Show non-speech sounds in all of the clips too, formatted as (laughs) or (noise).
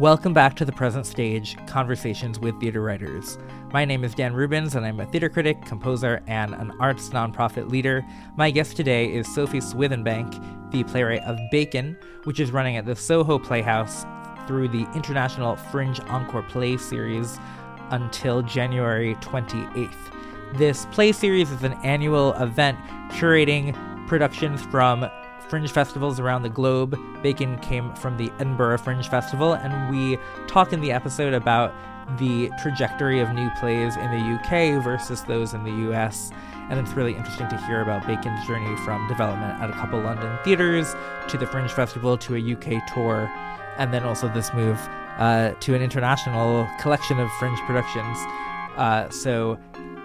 Welcome back to the present stage Conversations with Theater Writers. My name is Dan Rubins, and I'm a theater critic, composer, and an arts nonprofit leader. My guest today is Sophie Swithinbank, the playwright of Bacon, which is running at the Soho Playhouse through the International Fringe Encore Play Series until January 28th. This play series is an annual event curating productions from fringe festivals around the globe. Bacon came from the Edinburgh Fringe Festival, and we talk in the episode about the trajectory of new plays in the UK versus those in the US. And it's really interesting to hear about Bacon's journey from development at a couple London theaters to the Fringe Festival to a UK tour, and then also this move uh, to an international collection of Fringe productions. Uh, so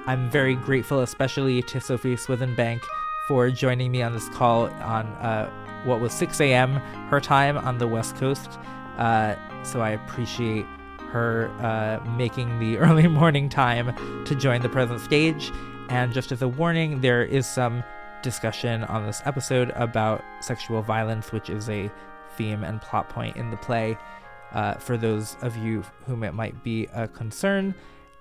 I'm very grateful, especially to Sophie Swithinbank for joining me on this call on uh, what was 6 a.m. her time on the West Coast. Uh, so I appreciate her uh, making the (laughs) early morning time to join the present stage. And just as a warning, there is some discussion on this episode about sexual violence, which is a theme and plot point in the play. Uh, for those of you whom it might be a concern.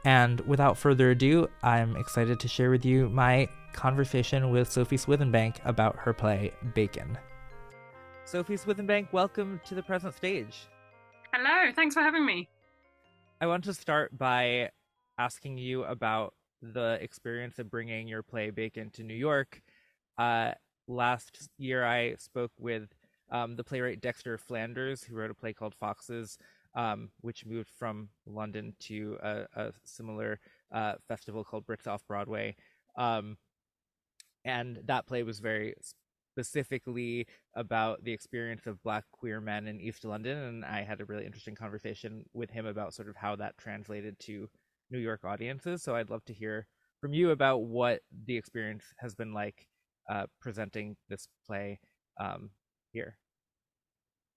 And without further ado, I'm excited to share with you my conversation with Sophie Swithinbank about her play Bacon. Sophie Swithinbank, welcome to the present stage. Hello, thanks for having me. I want to start by asking you about the experience of bringing your play Bacon to New York. Uh, last year, I spoke with um, the playwright Dexter Flanders, who wrote a play called Foxes, um, which moved from London to a, a similar uh, festival called Brits Off Broadway. Um, and that play was very specifically about the experience of black queer men in east london and i had a really interesting conversation with him about sort of how that translated to new york audiences so i'd love to hear from you about what the experience has been like uh, presenting this play um, here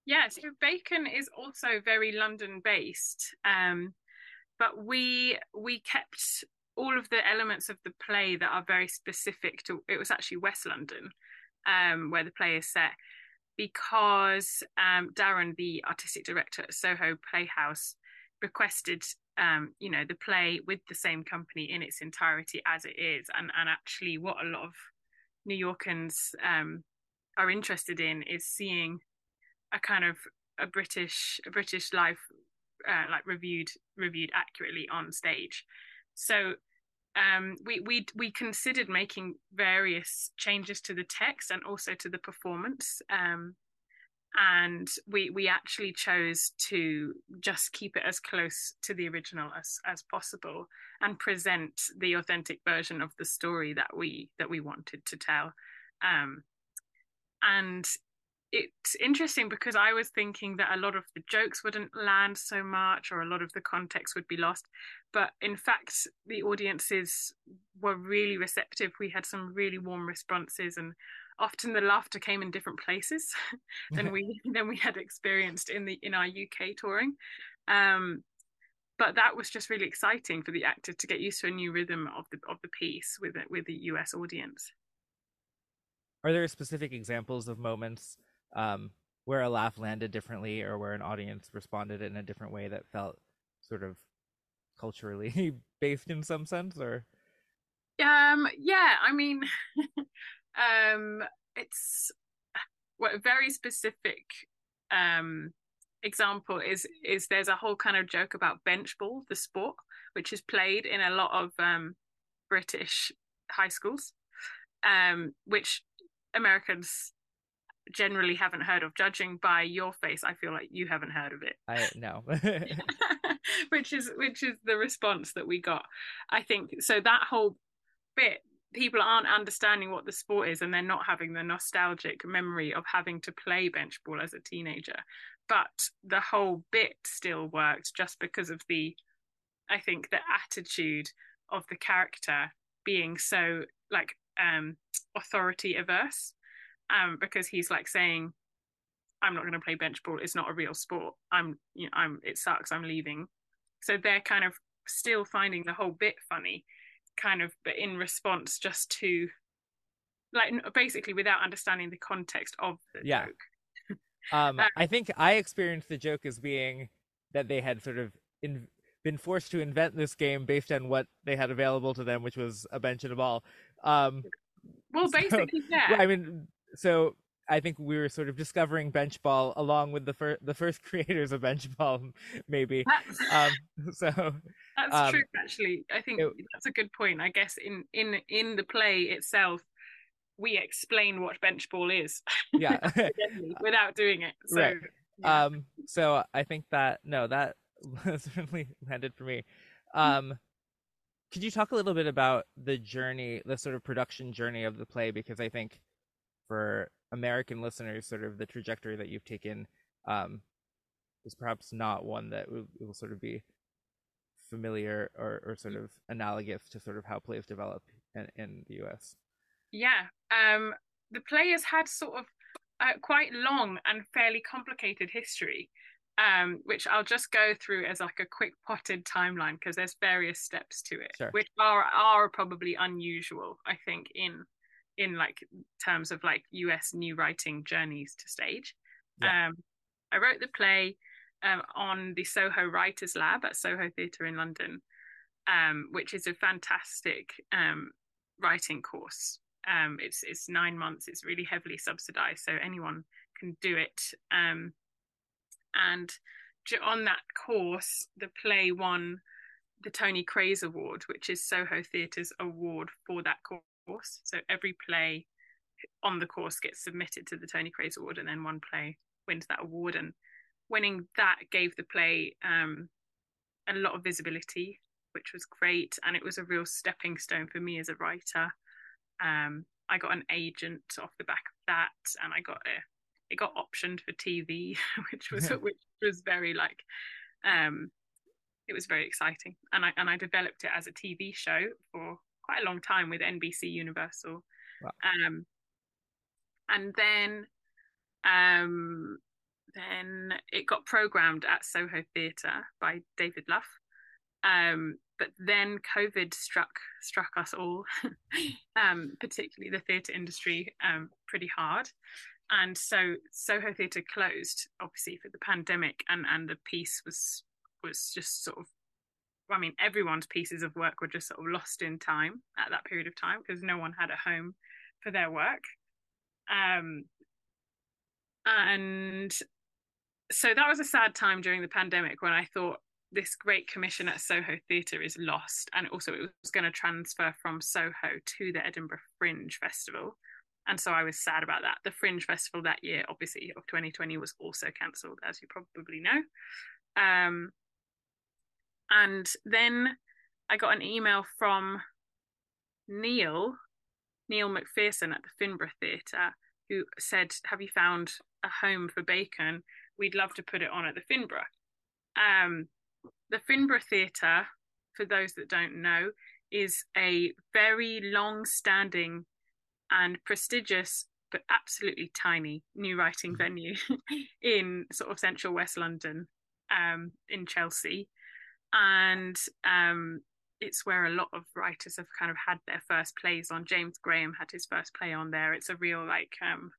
yeah, so bacon is also very london based um, but we we kept all of the elements of the play that are very specific to it was actually West London, um, where the play is set, because um, Darren, the artistic director at Soho Playhouse, requested um, you know the play with the same company in its entirety as it is, and and actually what a lot of New Yorkers um, are interested in is seeing a kind of a British a British life uh, like reviewed reviewed accurately on stage. So um, we we we considered making various changes to the text and also to the performance. Um, and we we actually chose to just keep it as close to the original as as possible and present the authentic version of the story that we that we wanted to tell um, and it's interesting because I was thinking that a lot of the jokes wouldn't land so much or a lot of the context would be lost. But in fact, the audiences were really receptive. We had some really warm responses and often the laughter came in different places (laughs) than (laughs) we than we had experienced in the in our UK touring. Um, but that was just really exciting for the actor to get used to a new rhythm of the of the piece with with the US audience. Are there specific examples of moments um, where a laugh landed differently or where an audience responded in a different way that felt sort of culturally (laughs) based in some sense or? Um yeah i mean (laughs) um it's what a very specific um example is is there's a whole kind of joke about bench ball the sport which is played in a lot of um british high schools um which americans generally haven't heard of. Judging by your face, I feel like you haven't heard of it. I know. (laughs) (laughs) which is which is the response that we got. I think so that whole bit people aren't understanding what the sport is and they're not having the nostalgic memory of having to play bench ball as a teenager. But the whole bit still worked just because of the I think the attitude of the character being so like um authority averse um, because he's like saying, "I'm not going to play bench ball. It's not a real sport. I'm, you know, I'm. It sucks. I'm leaving." So they're kind of still finding the whole bit funny, kind of, but in response just to, like, basically without understanding the context of the yeah. joke. (laughs) um, uh, I think I experienced the joke as being that they had sort of in, been forced to invent this game based on what they had available to them, which was a bench and a ball. Um, well, (laughs) basically, so, yeah. I mean, so I think we were sort of discovering bench ball along with the first the first (laughs) creators of bench ball, maybe. (laughs) um, so that's um, true. Actually, I think it, that's a good point. I guess in in in the play itself, we explain what bench ball is. (laughs) Yeah, without doing it. So, right. Yeah. Um. So I think that no, that certainly landed for me. Um. Could you talk a little bit about the journey, the sort of production journey of the play? Because I think for American listeners, sort of the trajectory that you've taken um, is perhaps not one that will, will sort of be familiar or, or sort of analogous to sort of how plays develop in, in the US. Yeah, um, the play has had sort of uh, quite long and fairly complicated history, um, which I'll just go through as like a quick potted timeline because there's various steps to it, sure. which are are probably unusual, I think, in in like terms of like US new writing journeys to stage. Yeah. Um, I wrote the play um, on the Soho Writers Lab at Soho Theatre in London, um, which is a fantastic um, writing course. Um, it's it's nine months. It's really heavily subsidised, so anyone can do it. Um, and on that course, the play won the Tony Craze Award, which is Soho Theatre's award for that course course. So every play on the course gets submitted to the Tony Craze Award, and then one play wins that award. And winning that gave the play um, a lot of visibility, which was great. And it was a real stepping stone for me as a writer. Um, I got an agent off the back of that, and I got a it got optioned for TV, (laughs) which was which was very like um, it was very exciting. And I and I developed it as a TV show for quite a long time with NBC Universal. Wow. Um, and then um, then it got programmed at Soho Theatre by David Luff. Um, but then COVID struck struck us all, (laughs) um, particularly the theatre industry, um, pretty hard. And so Soho Theatre closed, obviously for the pandemic, and and the piece was was just sort of I mean, everyone's pieces of work were just sort of lost in time at that period of time because no one had a home for their work. Um, and so that was a sad time during the pandemic when I thought this great commission at Soho Theatre is lost. And also, it was going to transfer from Soho to the Edinburgh Fringe Festival. And so I was sad about that. The Fringe Festival that year, obviously, of 2020 was also cancelled, as you probably know. Um, and then I got an email from Neil, Neil McPherson at the Finborough Theatre, who said, Have you found a home for Bacon? We'd love to put it on at the Finborough. Um, the Finborough Theatre, for those that don't know, is a very long standing and prestigious but absolutely tiny new writing mm-hmm. venue (laughs) in sort of central West London, um, in Chelsea and um, it's where a lot of writers have kind of had their first plays on. James Graham had his first play on there. It's a real like um,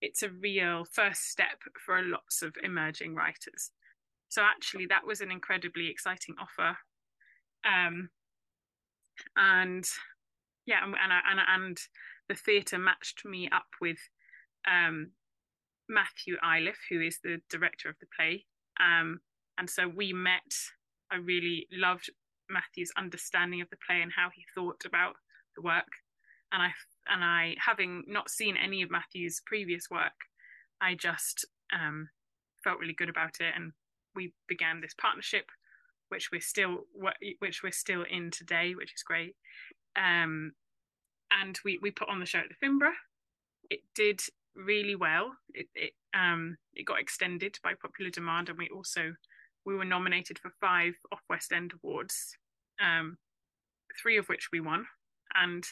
it's a real first step for lots of emerging writers. So actually, that was an incredibly exciting offer, um, and yeah, and and and the theatre matched me up with um, Matthew Iliff, who is the director of the play, um, and so we met I really loved Matthew's understanding of the play and how he thought about the work. And I and I, having not seen any of Matthew's previous work, I just um, felt really good about it, and we began this partnership, which we're still which we're still in today, which is great. Um, and we we put on the show at the Finborough. It did really well. It it um it got extended by popular demand, and we also we were nominated for five off West End awards, um, three of which we won, and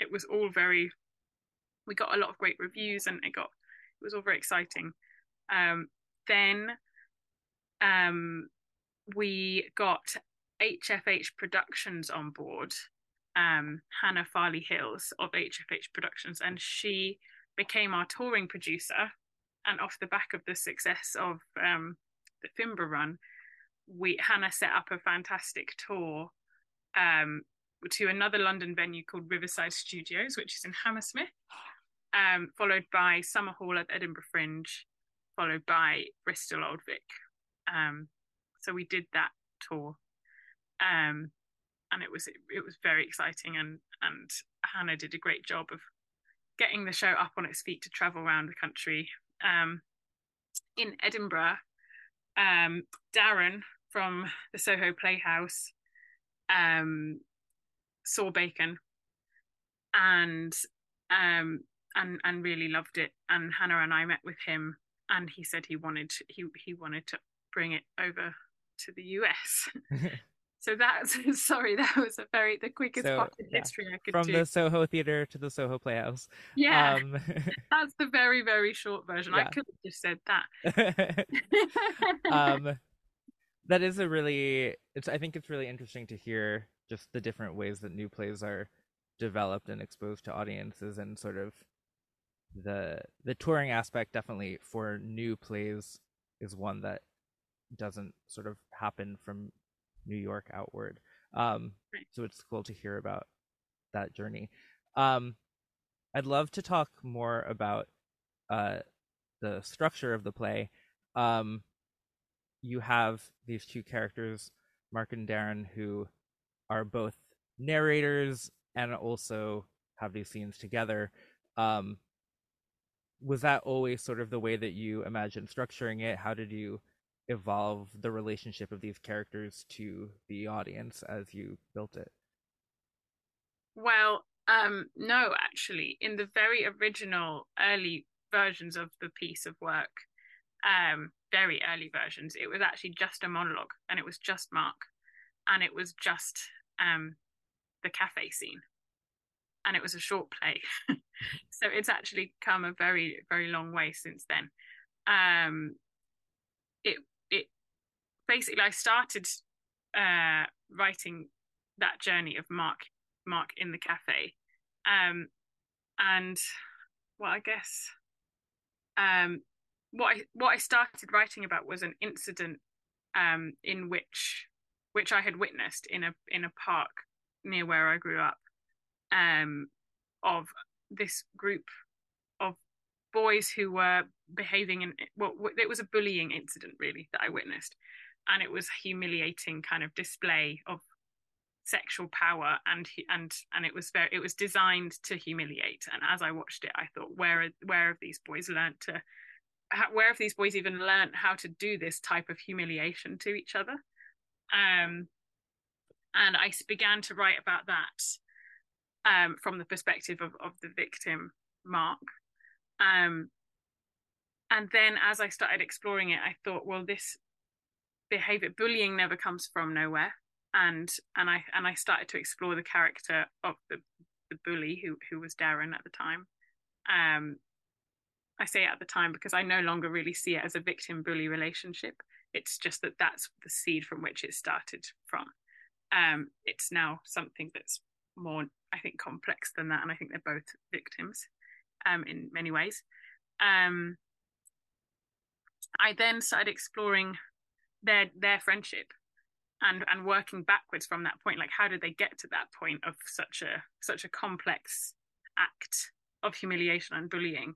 it was all very. We got a lot of great reviews, and it got it was all very exciting. Um, then um, we got HFH Productions on board, um, Hannah Farley Hills of HFH Productions, and she became our touring producer. And off the back of the success of um, the Finborough run, we Hannah set up a fantastic tour um, to another London venue called Riverside Studios, which is in Hammersmith, um, followed by Summerhall at Edinburgh Fringe, followed by Bristol Old Vic. Um, so we did that tour, um, and it was it was very exciting, and and Hannah did a great job of getting the show up on its feet to travel around the country. Um, in Edinburgh, um, Darren from the Soho Playhouse um, saw Bacon and um, and and really loved it. And Hannah and I met with him, and he said he wanted he he wanted to bring it over to the US. (laughs) so that's (laughs) sorry, that was a very the quickest so, part of yeah. history I could from do. the Soho Theatre to the Soho Playhouse. Yeah, um, (laughs) (laughs) that's the very very short version. Yeah. I could have just said that. um, that is a really it's I think it's really interesting to hear just the different ways that new plays are developed and exposed to audiences and sort of the the touring aspect definitely for new plays is one that doesn't sort of happen from New York outward. Um, so it's cool to hear about that journey. Um, I'd love to talk more about uh, the structure of the play. Um, you have these two characters, Mark and Darren, who are both narrators and also have these scenes together. Um, was that always sort of the way that you imagined structuring it? How did you evolve the relationship of these characters to the audience as you built it? Well, um, no, actually, in the very original early versions of the piece of work, um, very early versions, it was actually just a monologue and it was just Mark and it was just um, the cafe scene and it was a short play. (laughs) so it's actually come a very, very long way since then. Um, it, basically, I started uh, writing that journey of Mark, Mark in the cafe. Um, and well, I guess um, what I what I started writing about was an incident um, in which which I had witnessed in a in a park near where I grew up um, of this group of boys who were behaving in well it was a bullying incident really that I witnessed and it was a humiliating kind of display of sexual power and and and it was very it was designed to humiliate and as I watched it I thought where where have these boys learned to how, where have these boys even learned how to do this type of humiliation to each other? Um, and I began to write about that um, from the perspective of, of the victim, Mark. Um, and then as I started exploring it, I thought, well, this behavior, bullying never comes from nowhere. And and I and I started to explore the character of the the bully who who was Darren at the time, um, I say at the time because I no longer really see it as a victim bully relationship. It's just that that's the seed from which it started from. Um, it's now something that's more, I think, complex than that, and I think they're both victims um, in many ways. Um, I then started exploring their their friendship and and working backwards from that point. Like, how did they get to that point of such a such a complex act of humiliation and bullying?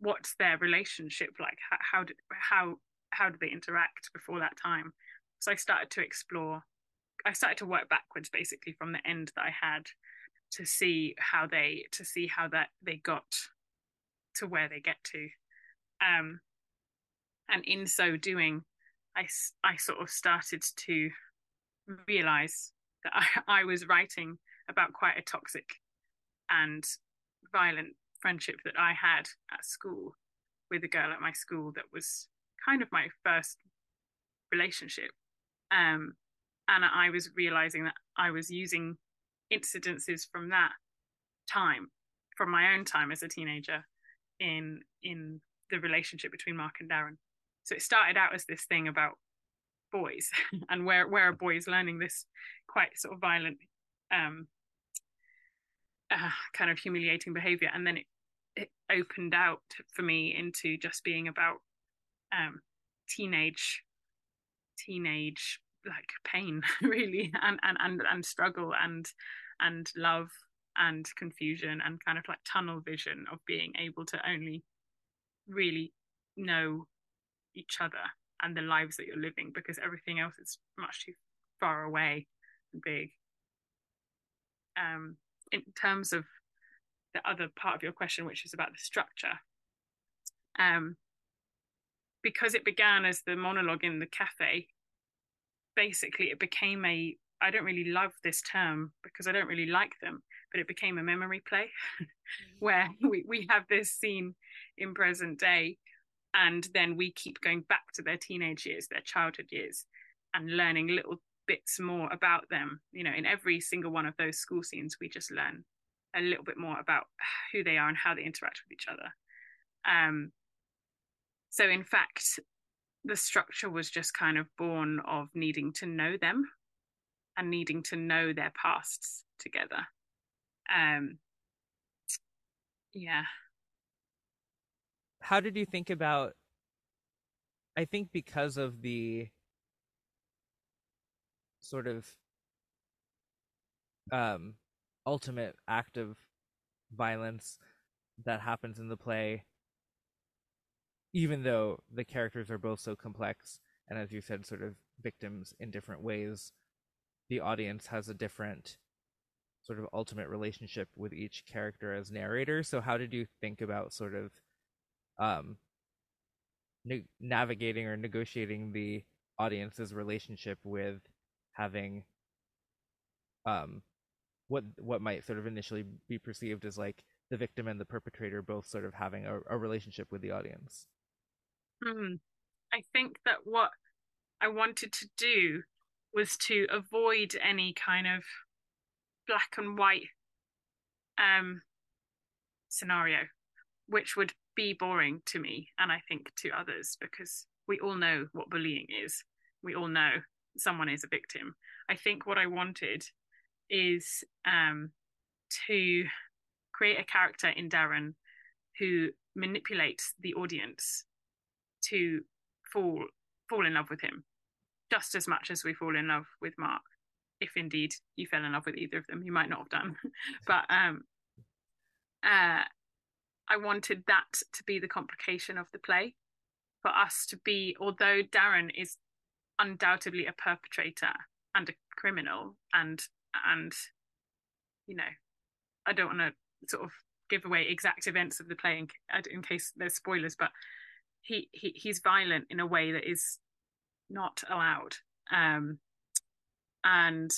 what's their relationship like how how did, how how do they interact before that time so i started to explore i started to work backwards basically from the end that i had to see how they to see how that they got to where they get to um and in so doing i i sort of started to realize that i, (laughs) I was writing about quite a toxic and violent friendship that I had at school with a girl at my school that was kind of my first relationship. Um, and I was realizing that I was using incidences from that time, from my own time as a teenager, in in the relationship between Mark and Darren. So it started out as this thing about boys (laughs) and where where are boys learning this quite sort of violent um, uh, kind of humiliating behavior. And then it, it opened out for me into just being about um, teenage teenage like pain (laughs) really and, and and and struggle and and love and confusion and kind of like tunnel vision of being able to only really know each other and the lives that you're living because everything else is much too far away and big. Um in terms of the other part of your question which is about the structure um because it began as the monologue in the cafe basically it became a I don't really love this term because I don't really like them, but it became a memory play (laughs) where we, we have this scene in present day and then we keep going back to their teenage years, their childhood years, and learning little bits more about them. You know, in every single one of those school scenes, we just learn a little bit more about (sighs) who they are and how they interact with each other. Um, so, in fact, the structure was just kind of born of needing to know them and needing to know their pasts together. Um, yeah. How did you think about? I think because of the sort of um, ultimate act of violence that happens in the play, even though the characters are both so complex and, as you said, sort of victims in different ways, the audience has a different sort of ultimate relationship with each character as narrator. So how did you think about sort of um na- navigating or negotiating the audience's relationship with having um what what might sort of initially be perceived as like the victim and the perpetrator both sort of having a, a relationship with the audience. Hmm. I think that what I wanted to do was to avoid any kind of black and white um, scenario, which would be boring to me and I think to others because we all know what bullying is. We all know someone is a victim. I think what I wanted is um, to create a character in Darren who manipulates the audience to fall fall in love with him just as much as we fall in love with Mark. If indeed you fell in love with either of them, you might not have done. (laughs) but um, uh, I wanted that to be the complication of the play for us to be, although Darren is undoubtedly a perpetrator and a criminal, and and you know, I don't want to sort of give away exact events of the play in, in case there's spoilers, but he, he he's violent in a way that is not allowed. Um, and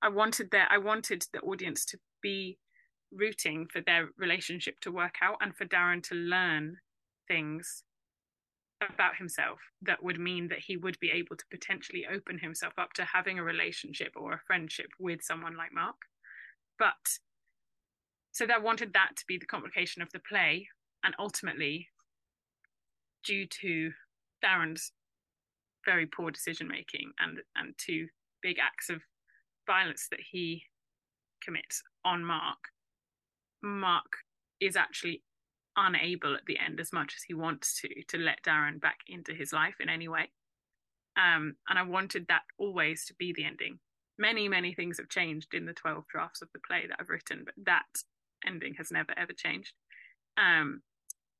I wanted that I wanted the audience to be rooting for their relationship to work out and for Darren to learn things about himself that would mean that he would be able to potentially open himself up to having a relationship or a friendship with someone like Mark. But so they wanted that to be the complication of the play, and ultimately, due to Darren's very poor decision making and and two big acts of violence that he commits on Mark, Mark is actually unable at the end as much as he wants to to let Darren back into his life in any way. Um, and I wanted that always to be the ending. Many, many things have changed in the 12 drafts of the play that I've written, but that ending has never ever changed. Um,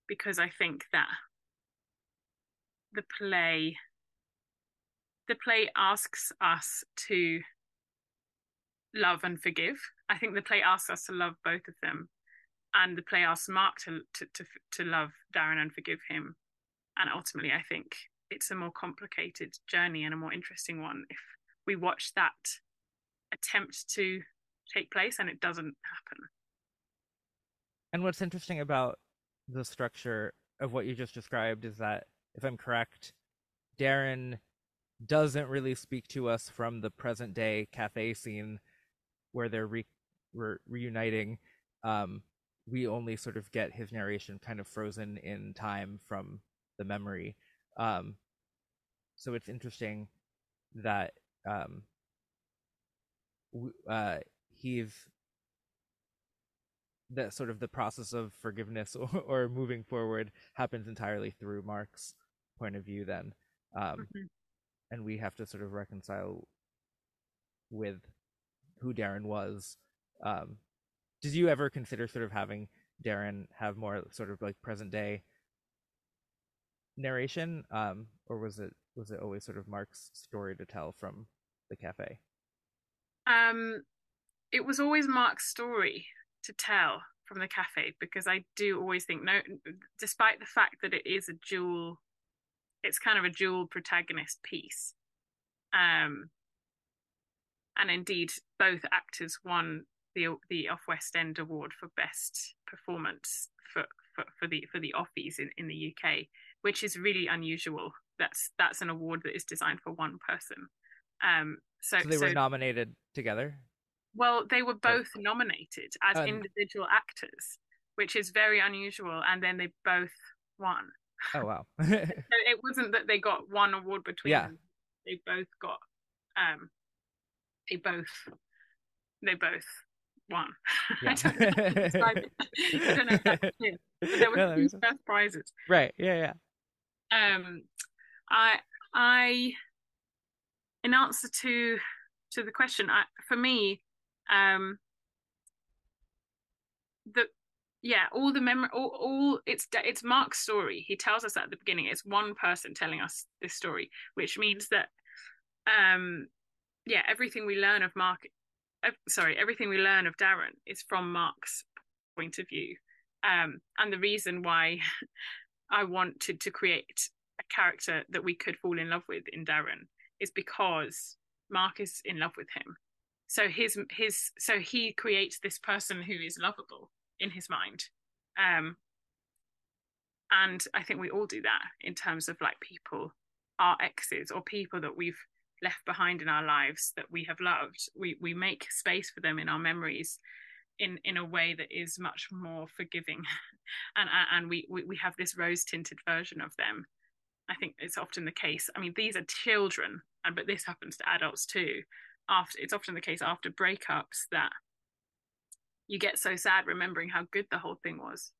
because I think that the play the play asks us to love and forgive. I think the play asks us to love both of them, and the play asks Mark to to to, to love Darren and forgive him. And ultimately, I think it's a more complicated journey and a more interesting one if we watch that attempt to take place and it doesn't happen. And what's interesting about the structure of what you just described is that, if I'm correct, Darren doesn't really speak to us from the present day cafe scene where they're re- re- reuniting. Um, we only sort of get his narration kind of frozen in time from the memory. Um, so it's interesting that um, uh, he's that sort of the process of forgiveness or, (laughs) or moving forward happens entirely through Mark's point of view then. Um, mm-hmm and we have to sort of reconcile with who Darren was. Um, did you ever consider sort of having Darren have more sort of like present day narration, um, or was it was it always sort of Mark's story to tell from the cafe? Um, it was always Mark's story to tell from the cafe because I do always think no, despite the fact that it is a dual, it's kind of a dual protagonist piece. Um, and indeed, both actors won the the Off West End Award for best performance for for, for the for the Offies in, in the UK, which is really unusual. That's that's an award that is designed for one person. Um, so, so they so, were nominated together. Well, they were both oh. nominated as individual actors, which is very unusual, and then they both won. Oh wow! (laughs) so it wasn't that they got one award between yeah. them; they both got. Um, they both. They both won. (laughs) Yeah. I don't know. I don't know that's clear. But there (laughs) were no, two first prizes. Right. Yeah. Yeah. Um, I I in answer to to the question, I, for me, um, the yeah, all the memory, all, all it's it's Mark's story. He tells us at the beginning. It's one person telling us this story, which means that, um, yeah, everything we learn of Mark, sorry, everything we learn of Darren is from Mark's point of view. Um, and the reason why (laughs) I wanted to create a character that we could fall in love with in Darren is because Mark is in love with him. So his his so he creates this person who is lovable in his mind. Um and I think we all do that in terms of like people, our exes or people that we've left behind in our lives that we have loved. We we make space for them in our memories in in a way that is much more forgiving. (laughs) And and we, we have this rose tinted version of them. I think it's often the case i mean these are children and but this happens to adults too. After it's often the case after breakups that you get so sad remembering how good the whole thing was.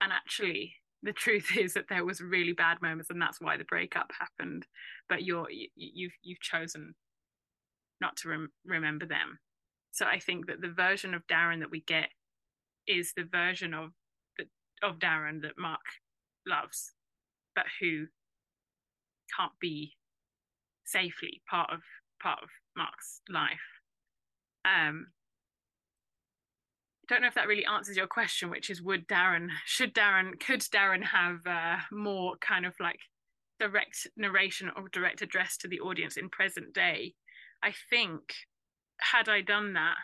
And actually the truth is that there was really bad moments and that's why the breakup happened but you're you, you've you've chosen not to rem- remember them so i think that the version of darren that we get is the version of of darren that mark loves but who can't be safely part of part of Mark's life. Um, don't know if that really answers your question, which is would Darren, should Darren, could Darren have uh, more kind of like direct narration or direct address to the audience in present day? I think had I done that,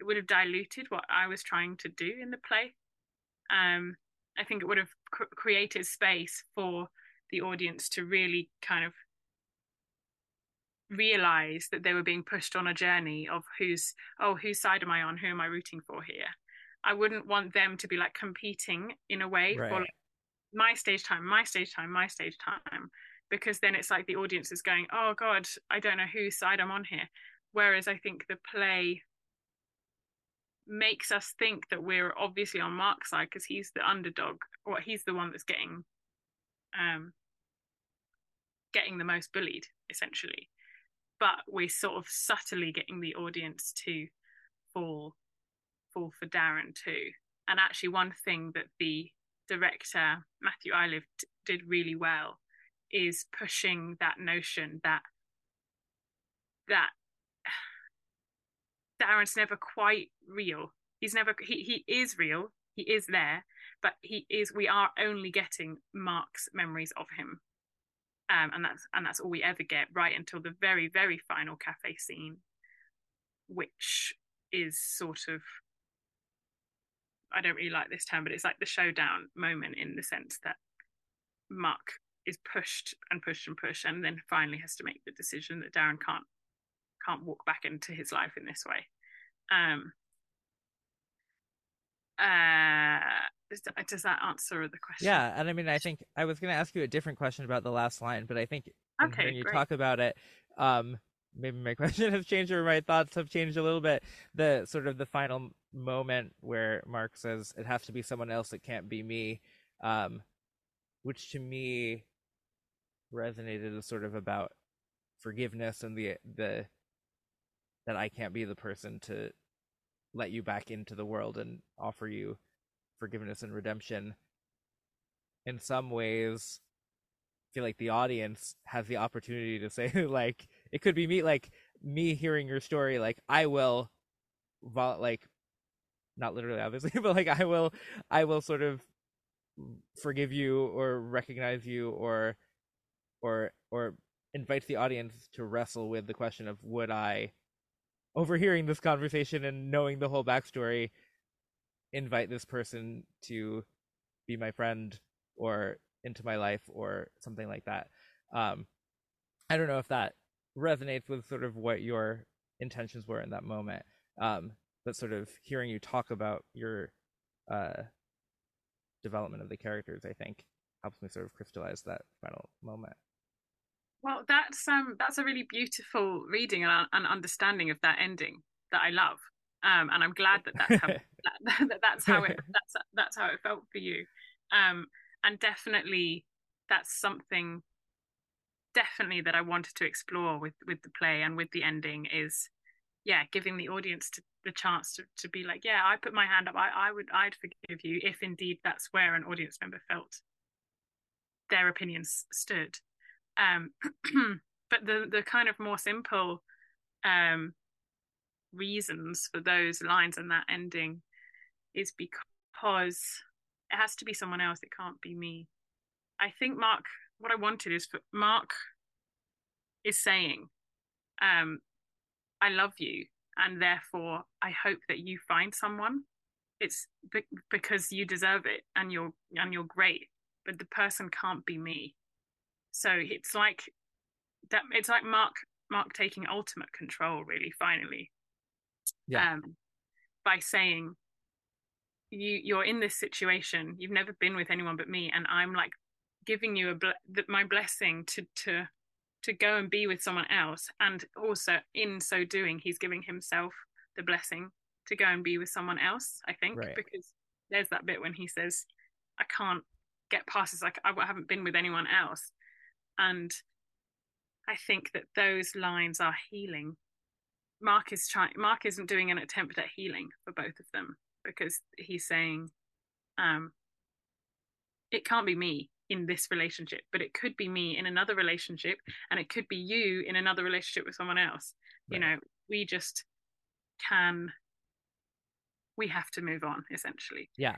it would have diluted what I was trying to do in the play. Um, I think it would have cr- created space for the audience to really kind of realize that they were being pushed on a journey of who's oh whose side am i on? Who am i rooting for here? I wouldn't want them to be like competing in a way right. for like, my stage time my stage time my stage time because then it's like the audience is going oh god i don't know whose side i'm on here. Whereas i think the play makes us think that we're obviously on mark's side because he's the underdog or he's the one that's getting um getting the most bullied essentially but we're sort of subtly getting the audience to fall fall for Darren too. And actually, one thing that the director Matthew Iliff did really well is pushing that notion that that (sighs) Darren's never quite real. He's never he he is real. He is there, but he is. We are only getting Mark's memories of him um, and that's and that's all we ever get right until the very very final cafe scene, which is sort of I don't really like this term, but it's like the showdown moment in the sense that Mark is pushed and pushed and pushed, and then finally has to make the decision that Darren can't can't walk back into his life in this way. Um, uh, does that answer the question? Yeah, and I mean, I think I was going to ask you a different question about the last line, but I think okay, when you great. talk about it, um, maybe my (laughs) question has changed or my thoughts have changed a little bit. The sort of the final moment where Mark says it has to be someone else, it can't be me, um, which to me resonated as sort of about forgiveness and the the that I can't be the person to let you back into the world and offer you forgiveness and redemption. In some ways I feel like the audience has the opportunity to say (laughs) like it could be me like me hearing your story like I will like not literally obviously (laughs) but like I will I will sort of forgive you or recognize you or or or invites the audience to wrestle with the question of would I overhearing this conversation and knowing the whole backstory invite this person to be my friend or into my life or something like that. Um i don't know if that resonates with sort of what your intentions were in that moment um but sort of hearing you talk about your uh development of the characters i think helps me sort of crystallize that final moment well, that's um that's a really beautiful reading and, and understanding of that ending that I love, um, and I'm glad that that's how that, (laughs) (laughs) that, that's how it (laughs) that's that's how it felt for you, um, and definitely that's something definitely that I wanted to explore with with the play and with the ending is yeah giving the audience to, the chance to, to be like yeah I put my hand up. I, I would I'd forgive you if indeed that's where an audience member felt their opinions stood um, (clears throat) but the the kind of more simple um, reasons for those lines and that ending is because it has to be someone else. It can't be me. I think Mark. What I wanted is for Mark is saying, um, "I love you, and therefore I hope that you find someone. It's be- because you deserve it, and you're and you're great. But the person can't be me. So it's like that. It's like Mark Mark taking ultimate control, really. Finally, yeah. Um, by saying, "You you're in this situation. You've never been with anyone but me, and I'm like giving you a ble- my blessing to to to go and be with someone else, and also in so doing, he's giving himself the blessing to go and be with someone else. I think right. because there's that bit when he says, "I can't." get past this like I haven't been with anyone else and I think that those lines are healing. Mark is trying. Mark isn't doing an attempt at healing for both of them because he's saying, um, "It can't be me in this relationship, but it could be me in another relationship, and it could be you in another relationship with someone else." Right. You know, we just can. We have to move on, essentially. Yeah.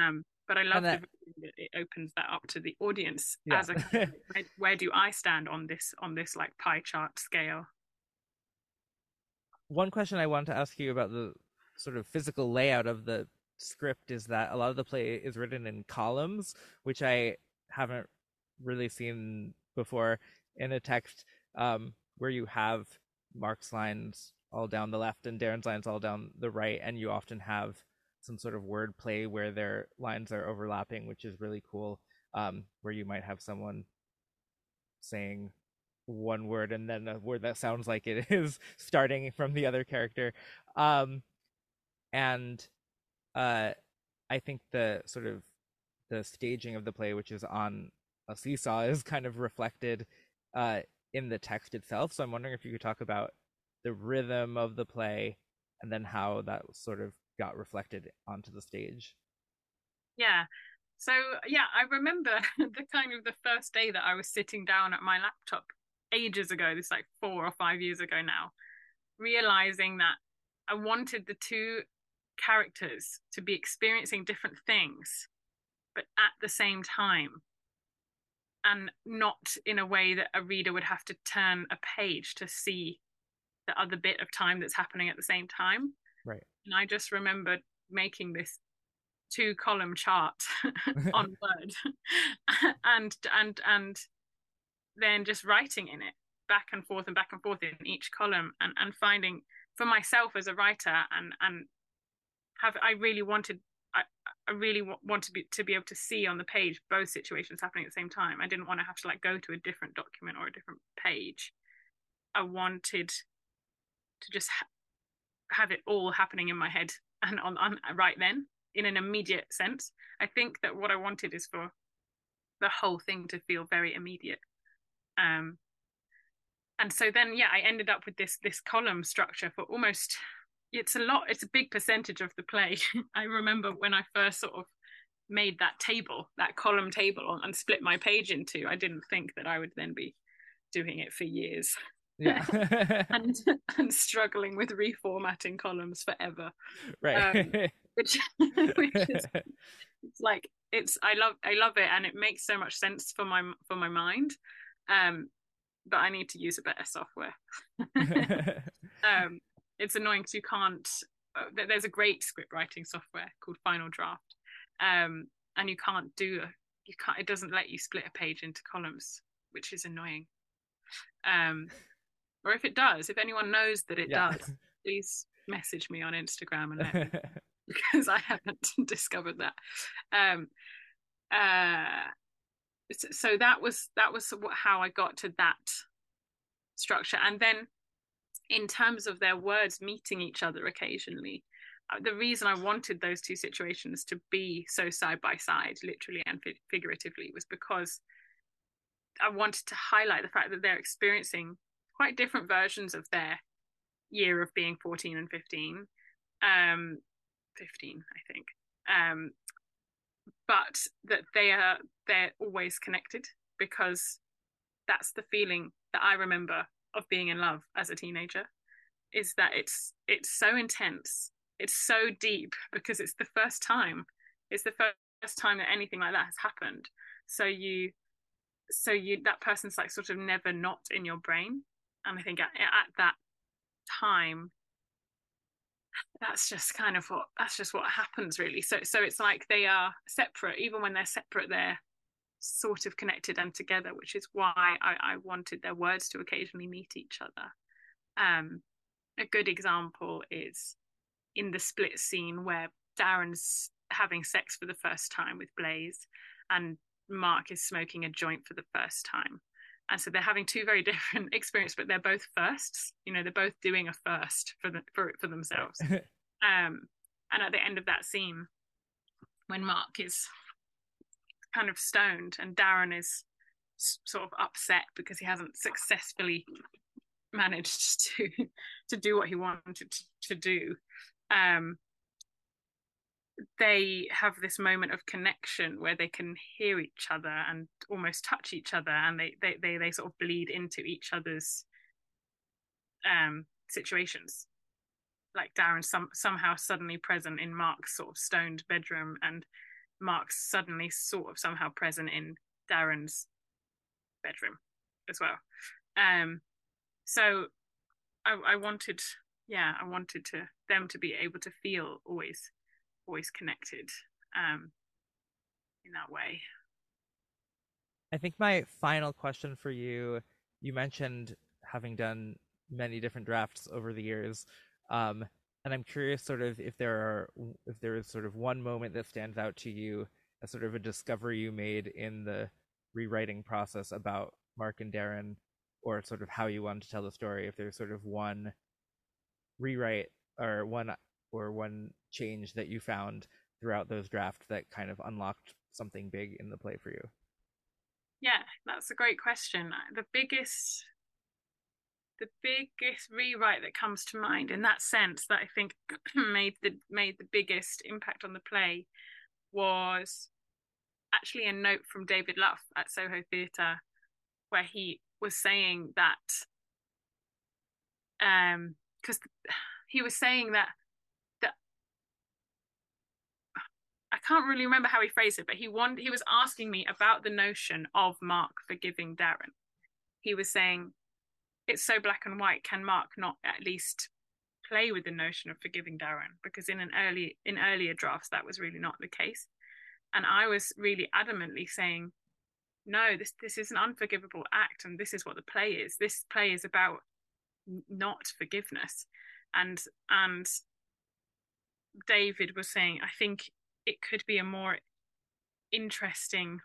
Um, but I love that, that it opens that up to the audience yeah. as a where, where do I stand on this on this like pie chart scale. One question I want to ask you about the sort of physical layout of the script is that a lot of the play is written in columns, which I haven't really seen before in a text um, where you have Mark's lines all down the left and Darren's lines all down the right, and you often have some sort of wordplay where their lines are overlapping, which is really cool. Um, where you might have someone saying one word and then a word that sounds like it (laughs) is starting from the other character. Um, and uh, I think the sort of the staging of the play, which is on a seesaw, (laughs) is kind of reflected uh, in the text itself. So I'm wondering if you could talk about the rhythm of the play and then how that sort of got reflected onto the stage. Yeah. So yeah, I remember (laughs) the kind of the first day that I was sitting down at my laptop ages ago, this like four or five years ago now, realizing that I wanted the two characters to be experiencing different things, but at the same time. And not in a way that a reader would have to turn a page to see the other bit of time that's happening at the same time. Right. And I just remembered making this two column chart (laughs) on (laughs) Word (laughs) and and and then just writing in it back and forth and back and forth in each column and, and finding for myself as a writer and and have I really wanted I, I really w- want to be to be able to see on the page both situations happening at the same time. I didn't want to have to like go to a different document or a different page. I wanted to just ha- have it all happening in my head and on, on right then in an immediate sense. I think that what I wanted is for the whole thing to feel very immediate. Um, and so then yeah, I ended up with this this column structure for almost it's a lot it's a big percentage of the play. (laughs) I remember when I first sort of made that table, that column table and split my page into, I didn't think that I would then be doing it for years. Yeah. (laughs) and and struggling with reformatting columns forever. Right. Um, (laughs) which (laughs) which is it's like it's I love I love it and it makes so much sense for my for my mind. Um but I need to use a better software. um it's annoying because you can't uh, there's a great script writing software called Final Draft. Um and you can't do a, you can't it doesn't let you split a page into columns, which is annoying. Um or if it does, if anyone knows that it yeah. does, (laughs) please message me on Instagram and let me (laughs) because I haven't (laughs) discovered that. Um, uh, so that was that was how I got to that structure, and then in terms of their words meeting each other occasionally, uh, the reason I wanted those two situations to be so side by side, literally and figuratively, was because I wanted to highlight the fact that they're experiencing quite different versions of their year of being 14 and 15 um 15 i think. Um but that they are they're always connected because that's the feeling that i remember of being in love as a teenager is that it's it's so intense. It's so deep because it's the first time it's the first time that anything like that has happened. So you so you that person's like sort of never not in your brain and I think at, at that time, that's just kind of what that's just what happens really. So so it's like they are separate, even when they're separate, they're sort of connected and together, which is why I, I wanted their words to occasionally meet each other. Um, a good example is in the split scene where Darren's having sex for the first time with Blaze and Mark is smoking a joint for the first time and so they're having two very (laughs) different experiences but they're both firsts. You know they're both doing a first for the, for for themselves. (laughs) Um and at the end of that scene when mark is kind of stoned and darren is sort of upset because he hasn't successfully managed (laughs) to to do what he wanted to, to do um they have this moment of connection where they can hear each other and almost touch each other and they they they, they sort of bleed into each other's um situations. Like darren some somehow suddenly present in mark's sort of stoned bedroom and mark's suddenly sort of somehow present in darren's bedroom as well. Um so i i wanted yeah i wanted to them to be able to feel always always connected um, in that way. I think my final question for you you mentioned having done many different drafts over the years. Um, and I'm curious sort of if there are if there is sort of one moment that stands out to you as sort of a discovery you made in the rewriting process about Mark and Darren or sort of how you want to tell the story if there's sort of one rewrite or one or one change that you found throughout those drafts that kind of unlocked something big in the play for you? Yeah, that's a great question. The biggest the biggest rewrite that comes to mind in that sense that I think (clears throat) made the made the biggest impact on the play was actually a note from David Luff at Soho Theatre where he was saying that um because he was saying that I can't really remember how he phrased it, but he wanted, he was asking me about the notion of Mark forgiving Darren. He was saying, it's so black and white. Can Mark not at least play with the notion of forgiving Darren? Because in an early in earlier drafts, that was really not the case. And I was really adamantly saying, no, this this is an unforgivable act, and this is what the play is. This play is about not forgiveness, and and David was saying, I think it could be a more interesting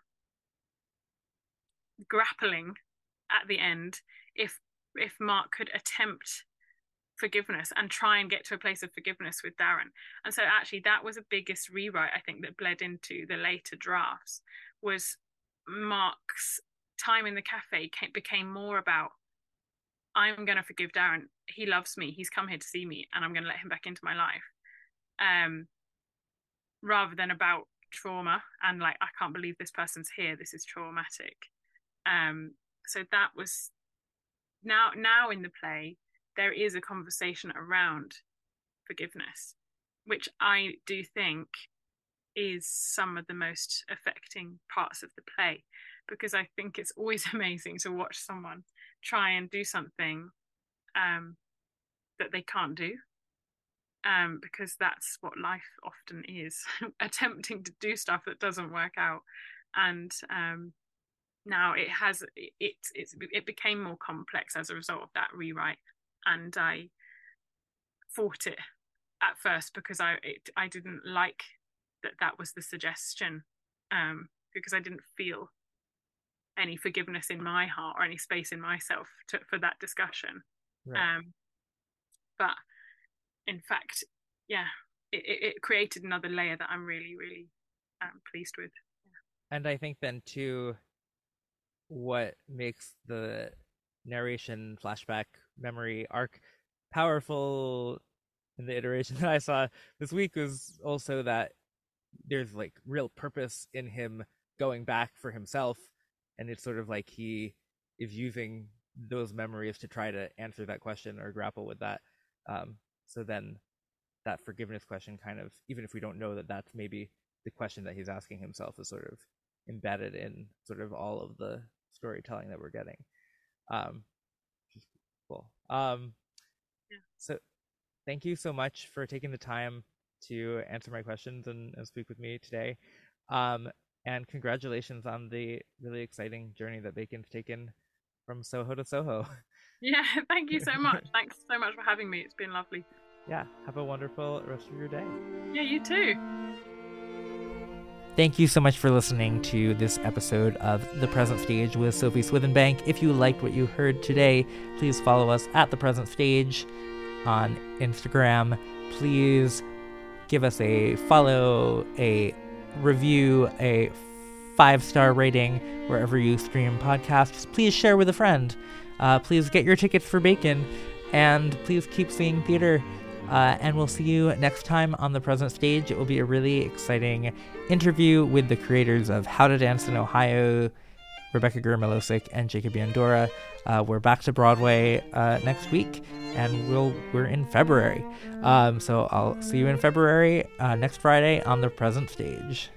grappling at the end if if Mark could attempt forgiveness and try and get to a place of forgiveness with Darren. And so actually that was the biggest rewrite I think that bled into the later drafts was Mark's time in the cafe came, became more about I'm going to forgive Darren. He loves me. He's come here to see me, and I'm going to let him back into my life. Um, rather than about trauma and like I can't believe this person's here. This is traumatic. Um, so that was now now in the play there is a conversation around forgiveness, which I do think is some of the most affecting parts of the play because I think it's always (laughs) amazing to watch someone try and do something um, that they can't do. Um, because that's what life often is (laughs) attempting to do stuff that doesn't work out. And um, now it has it, it it's it became more complex as a result of that rewrite and i fought it at first because i it, i didn't like that that was the suggestion um because i didn't feel any forgiveness in my heart or any space in myself to, for that discussion right. um but in fact yeah it, it created another layer that i'm really really um, pleased with. And i think then too what makes the narration flashback memory arc powerful in the iteration (laughs) that I saw this week was also that there's like real purpose in him going back for himself. And it's sort of like he is using those memories to try to answer that question or grapple with that. Um, so then that forgiveness question kind of even if we don't know that that's maybe the question that he's asking himself is sort of embedded in sort of all of the storytelling that we're getting. Um, cool. Um, yeah. So, thank you so much for taking the time to answer my questions and, and speak with me today. Um, and congratulations on the really exciting journey that Bacon's taken from Soho to Soho. (laughs) Yeah, (laughs) thank you so much. (laughs) Thanks so much for having me. It's been lovely. Yeah, have a wonderful rest of your day. Yeah, you too. Thank you so much for listening to this episode of The Present Stage with Sophie Swithinbank. If you liked what you heard today, please follow us at The Present Stage on Instagram. Please give us a follow, a review, a five star rating wherever you stream podcasts. Please share with a friend. Uh, please get your tickets for Bacon, and please keep seeing theater. Uh, and we'll see you next time on the present stage. It will be a really exciting interview with the creators of How to Dance in Ohio, Rebekah Greer Melocik and Jacob Yandura. Uh, we're back to Broadway uh, next week, and we'll we're in February. Um, so I'll see you in February uh, next Friday on the present stage.